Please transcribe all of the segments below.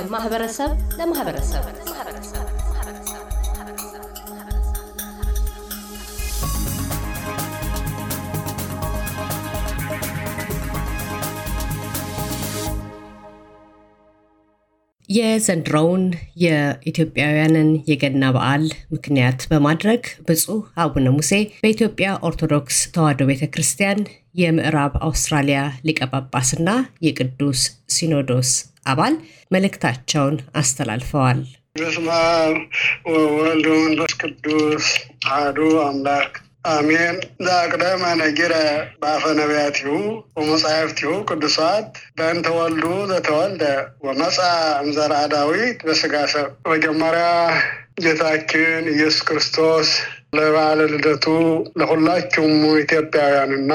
ከማህበረሰብ ለማህበረሰብ የዘንድሮውን የኢትዮጵያውያንን የገና በዓል ምክንያት በማድረግ ብፁዕ አቡነ ሙሴ በኢትዮጵያ ኦርቶዶክስ ተዋሕዶ ቤተ ክርስቲያን የምዕራብ አውስትራሊያ ሊቀ ጳጳስና የቅዱስ ሲኖዶስ አባል መልእክታቸውን አስተላልፈዋል። በስመ አብ ወወልድ ወመንፈስ ቅዱስ አሐዱ አምላክ አሜን። ዘአቅደመ ነጊረ በአፈ ነቢያቲሁ ወመጻሕፍቲሁ ቅዱሳት በእንተ ወልዱ ዘተወልደ ወመጽአ እምዘርአ ዳዊት በሥጋ ሰብ። መጀመሪያ ጌታችን ኢየሱስ ክርስቶስ ለበዓለ ልደቱ ለሁላችሁም ኢትዮጵያውያንና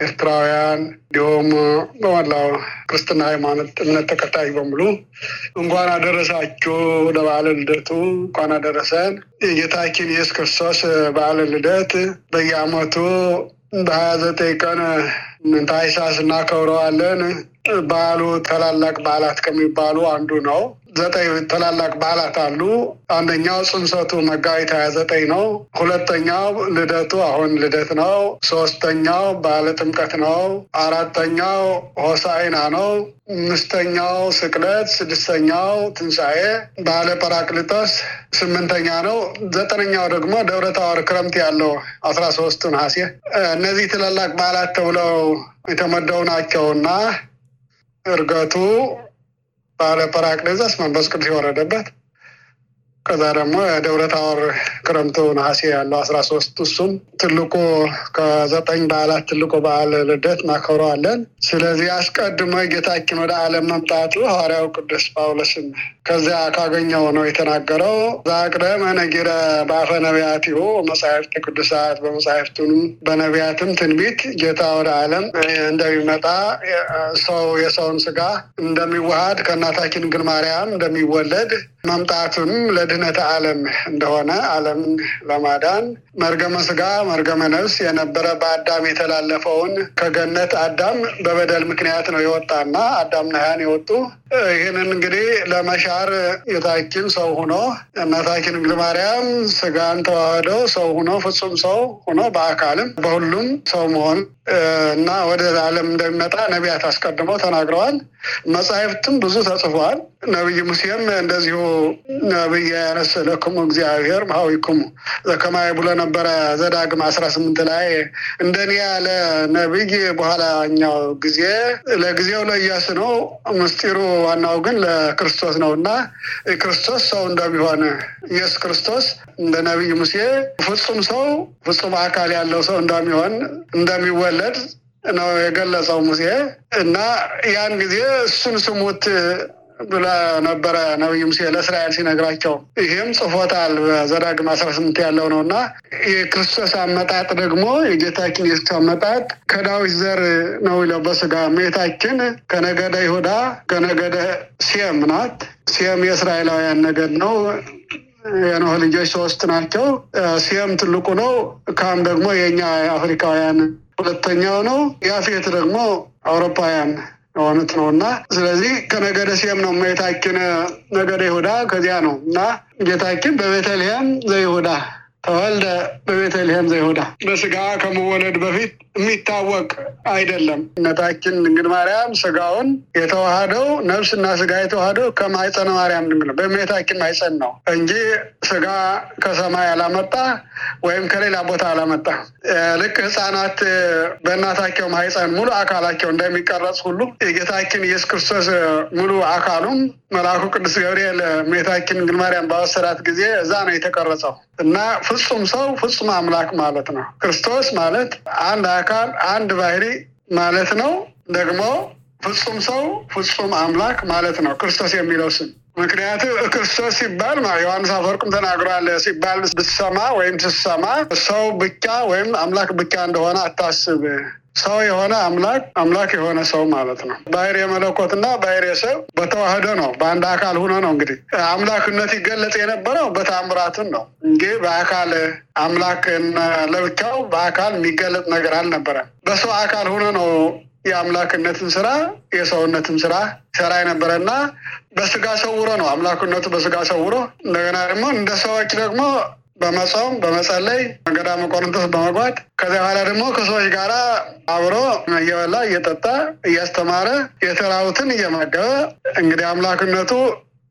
ኤርትራውያን እንዲሁም በመላው ክርስትና ሃይማኖት እምነት ተከታይ በሙሉ እንኳን አደረሳችሁ ለበዓለ ልደቱ፣ እንኳን አደረሰን። የጌታችን ኢየሱስ ክርስቶስ በዓለ ልደት በየዓመቱ በሀያ ዘጠኝ ቀን ታኅሳስ እናከብረዋለን። በዓሉ ታላላቅ በዓላት ከሚባሉ አንዱ ነው። ዘጠኝ ታላላቅ በዓላት አሉ። አንደኛው ጽንሰቱ መጋቢት ሀያ ዘጠኝ ነው። ሁለተኛው ልደቱ አሁን ልደት ነው። ሶስተኛው በዓለ ጥምቀት ነው። አራተኛው ሆሳዕና ነው። አምስተኛው ስቅለት፣ ስድስተኛው ትንሣኤ፣ በዓለ ጰራቅሊጦስ ስምንተኛ ነው። ዘጠነኛው ደግሞ ደብረ ታቦር ክረምት ያለው አስራ ሶስቱ ነሐሴ። እነዚህ ታላላቅ በዓላት ተብለው የተመደቡ ናቸውና እርገቱ በዓለ ጰራቅሊጦስ መንፈስ ቅዱስ የወረደበት ከዛ ደግሞ የደብረ ታቦር ክረምቱ ነሐሴ ያለው አስራ ሶስት እሱም ትልቁ ከዘጠኝ በዓላት ትልቁ በዓል ልደት እናከብረዋለን። ስለዚህ አስቀድሞ ጌታችን ወደ ዓለም መምጣቱ ሐዋርያው ቅዱስ ጳውሎስን ከዚያ ካገኘው ነው የተናገረው። ዘአቅደመ ነጊረ በአፈ ነቢያቲሁ መጻሕፍት ቅዱሳት በመጻሕፍቱንም በነቢያትም ትንቢት ጌታ ወደ ዓለም እንደሚመጣ ሰው የሰውን ስጋ እንደሚዋሃድ ከእናታችን ድንግል ማርያም እንደሚወለድ መምጣቱንም ለድህነተ ዓለም እንደሆነ ዓለምን ለማዳን መርገመ ስጋ መርገመ ነፍስ የነበረ በአዳም የተላለፈውን ከገነት አዳም በበደል ምክንያት ነው የወጣና አዳምና ሔዋን የወጡ። ይህንን እንግዲህ ለመሻር ጌታችን ሰው ሆኖ እናታችን ድንግል ማርያም ስጋን ተዋህደው ሰው ሆኖ ፍጹም ሰው ሆኖ በአካልም በሁሉም ሰው መሆን እና ወደ ዓለም እንደሚመጣ ነቢያት አስቀድመው ተናግረዋል። መጻሕፍትም ብዙ ተጽፏል። ነቢይ ሙሴም እንደዚሁ ነቢይ ያነሰለክሙ እግዚአብሔር መሐዊክሙ ዘከማይ ብሎ ነበረ ዘዳግም አስራ ስምንት ላይ እንደኔ ያለ ነቢይ በኋላኛው ጊዜ ለጊዜው ለኢያሱ ነው። ምስጢሩ ዋናው ግን ለክርስቶስ ነው እና ክርስቶስ ሰው እንደሚሆን ኢየሱስ ክርስቶስ እንደ ነቢይ ሙሴ ፍጹም ሰው ፍጹም አካል ያለው ሰው እንደሚሆን እንደሚወለድ ነው የገለጸው ሙሴ እና ያን ጊዜ እሱን ስሙት ብለ ነበረ ነቢይ ሙሴ ለእስራኤል ሲነግራቸው። ይህም ጽፎታል በዘዳግም አስራ ስምንት ያለው ነው እና የክርስቶስ አመጣጥ ደግሞ የጌታችን የሱስ አመጣጥ ከዳዊት ዘር ነው ይለው በስጋ እመቤታችን ከነገደ ይሁዳ ከነገደ ሴም ናት። ሴም የእስራኤላውያን ነገድ ነው። የኖህ ልጆች ሶስት ናቸው። ሴም ትልቁ ነው። ካም ደግሞ የእኛ አፍሪካውያን ሁለተኛው ነው። ያፌት ደግሞ አውሮፓውያን የሆኑት ነው እና ስለዚህ ከነገደ ሴም ነው እመቤታችን ነገደ ይሁዳ ከዚያ ነው እና ጌታችን በቤተልሔም ዘይሁዳ ተወልደ በቤተልሔም ዘይሁዳ በስጋ ከመወለድ በፊት የሚታወቅ አይደለም። እነታችን ድንግል ማርያም ስጋውን የተዋሃደው ነፍስና ስጋ የተዋሃደው ከማይፀነ ማርያም ድንግል በእመቤታችን ማይፀን ነው እንጂ ስጋ ከሰማይ አላመጣ ወይም ከሌላ ቦታ አላመጣ። ልክ ሕፃናት በእናታቸው ማይፀን ሙሉ አካላቸው እንደሚቀረጽ ሁሉ የጌታችን ኢየሱስ ክርስቶስ ሙሉ አካሉም መልአኩ ቅዱስ ገብርኤል እመቤታችን ድንግል ማርያም ባወሰዳት ጊዜ እዛ ነው የተቀረጸው እና ፍጹም ሰው ፍጹም አምላክ ማለት ነው። ክርስቶስ ማለት አንድ አካል አንድ ባህሪ ማለት ነው። ደግሞ ፍጹም ሰው ፍጹም አምላክ ማለት ነው ክርስቶስ የሚለው ስም። ምክንያቱ ክርስቶስ ሲባል ዮሐንስ አፈወርቅም ተናግሯል። ሲባል ብትሰማ ወይም ስትሰማ ሰው ብቻ ወይም አምላክ ብቻ እንደሆነ አታስብ ሰው የሆነ አምላክ አምላክ የሆነ ሰው ማለት ነው። ባህር የመለኮትና ባህር የሰው በተዋህዶ ነው። በአንድ አካል ሆኖ ነው እንግዲህ አምላክነት ይገለጽ የነበረው በታምራቱን ነው እንጂ በአካል አምላክ ለብቻው በአካል የሚገለጽ ነገር አልነበረም። በሰው አካል ሆኖ ነው የአምላክነትን ስራ የሰውነትን ስራ ሰራ የነበረና በስጋ ሰውሮ ነው አምላክነቱ በስጋ ሰውሮ እንደገና ደግሞ እንደ ሰዎች ደግሞ በመጾም በመጸለይ ገዳመ ቆሮንቶስ በመግባት ከዚያ በኋላ ደግሞ ከሰዎች ጋር አብሮ እየበላ እየጠጣ እያስተማረ የተራቡትን እየመገበ እንግዲህ አምላክነቱ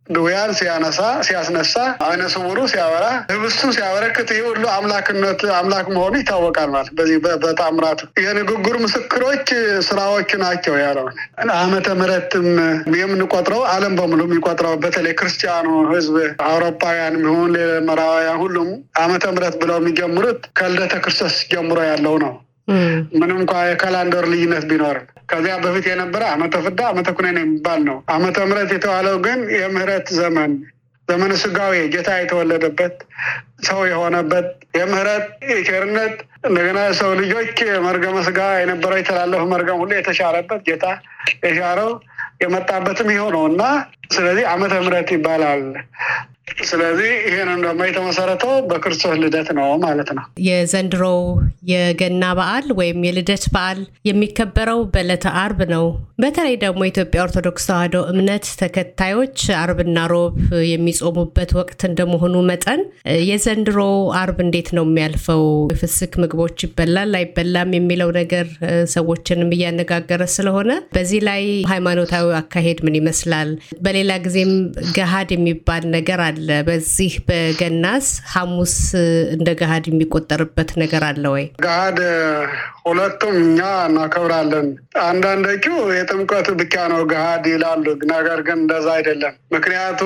ድውያን ሲያነሳ ሲያስነሳ፣ አይነ ስውሩ ሲያበራ፣ ህብስቱን ሲያበረክት ይህ ሁሉ አምላክነት አምላክ መሆኑ ይታወቃል። ማለት በዚህ በታምራቱ የንግግር ምስክሮች ስራዎች ናቸው ያለውን ዓመተ ምሕረትም የምንቆጥረው ዓለም በሙሉ የሚቆጥረው በተለይ ክርስቲያኑ ህዝብ አውሮፓውያን ይሁን ምዕራባውያን ሁሉም ዓመተ ምሕረት ብለው የሚጀምሩት ከልደተ ክርስቶስ ጀምሮ ያለው ነው። ምንም እንኳ የካላንደር ልዩነት ቢኖርም ከዚያ በፊት የነበረ ዓመተ ፍዳ ዓመተ ኩነኔ የሚባል ነው። ዓመተ ምሕረት የተባለው ግን የምህረት ዘመን ዘመነ ስጋዌ ጌታ የተወለደበት ሰው የሆነበት የምህረት የቸርነት እንደገና ሰው ልጆች መርገመ ስጋ የነበረው የተላለፈ መርገም ሁሉ የተሻረበት ጌታ የሻረው የመጣበትም ይኸው ነው እና ስለዚህ ዓመተ ምሕረት ይባላል። ስለዚህ ይህንን ደግሞ የተመሰረተው በክርስቶስ ልደት ነው ማለት ነው። የዘንድሮው የገና በዓል ወይም የልደት በዓል የሚከበረው በዕለተ አርብ ነው። በተለይ ደግሞ የኢትዮጵያ ኦርቶዶክስ ተዋሕዶ እምነት ተከታዮች አርብና ሮብ የሚጾሙበት ወቅት እንደመሆኑ መጠን የዘንድሮ አርብ እንዴት ነው የሚያልፈው? የፍስክ ምግቦች ይበላል አይበላም የሚለው ነገር ሰዎችንም እያነጋገረ ስለሆነ በዚህ ላይ ሃይማኖታዊ አካሄድ ምን ይመስላል? በሌላ ጊዜም ገሃድ የሚባል ነገር አለ። በዚህ በገናስ ሐሙስ እንደ ገሃድ የሚቆጠርበት ነገር አለ ወይ? ገሃድ ሁለቱም እኛ እናከብራለን። አንዳንዶቹ የጥምቀቱ ብቻ ነው ገሃድ ይላሉ። ነገር ግን እንደዛ አይደለም። ምክንያቱ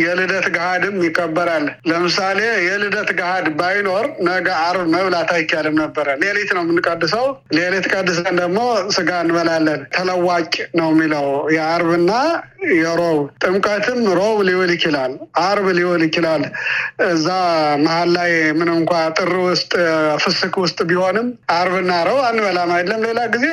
የልደት ገሃድም ይከበራል። ለምሳሌ የልደት ገሃድ ባይኖር ነገ አርብ መብላት አይቻልም ነበረ። ሌሊት ነው የምንቀድሰው። ሌሊት ቀድሰን ደግሞ ስጋ እንበላለን። ተለዋጭ ነው የሚለው የአርብና የሮብ ጥምቀትም ሮብ ሊውል ይችላል፣ አርብ ሊውል ይችላል። እዛ መሀል ላይ ምንም እንኳ ጥር ውስጥ ፍስክ ውስጥ ቢሆንም አርብና ሮብ አንበላም አይደለም። ሌላ ጊዜ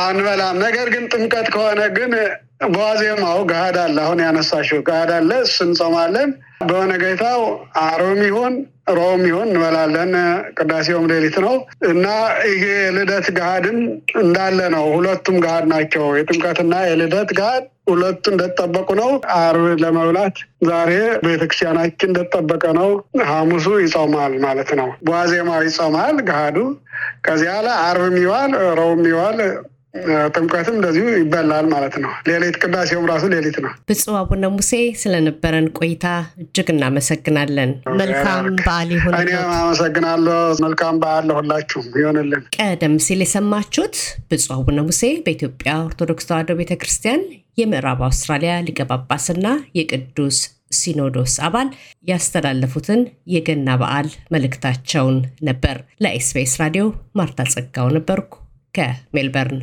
አንበላም። ነገር ግን ጥምቀት ከሆነ ግን በዋዜማው ገሃድ አለ። አሁን ያነሳሽው ገሃድ አለ። እሱ እንጾማለን። በነገታው አርብም ይሁን ሮብም ይሁን እንበላለን። ቅዳሴውም ሌሊት ነው እና ይሄ ልደት ገሃድም እንዳለ ነው። ሁለቱም ገሃድ ናቸው። የጥምቀትና የልደት ገሃድ ሁለቱ እንደተጠበቁ ነው። አርብ ለመብላት ዛሬ ቤተክርስቲያናችን እንደተጠበቀ ነው። ሐሙሱ ይጾማል ማለት ነው። በዋዜማው ይጾማል ገሃዱ። ከዚያ ላይ አርብም ይዋል ሮብም ይዋል ጥምቀትም እንደዚሁ ይበላል ማለት ነው። ሌሊት ቅዳሴውም ራሱ ሌሊት ነው። ብፁዕ አቡነ ሙሴ ስለነበረን ቆይታ እጅግ እናመሰግናለን። መልካም በዓል ይሁን። እኔም አመሰግናለሁ። መልካም በዓል ለሁላችሁም ይሆንልን። ቀደም ሲል የሰማችሁት ብፁዕ አቡነ ሙሴ በኢትዮጵያ ኦርቶዶክስ ተዋሕዶ ቤተ ክርስቲያን የምዕራብ አውስትራሊያ ሊቀ ጳጳስና የቅዱስ ሲኖዶስ አባል ያስተላለፉትን የገና በዓል መልእክታቸውን ነበር። ለኤስቢኤስ ራዲዮ ማርታ ጸጋው ነበርኩ ከሜልበርን።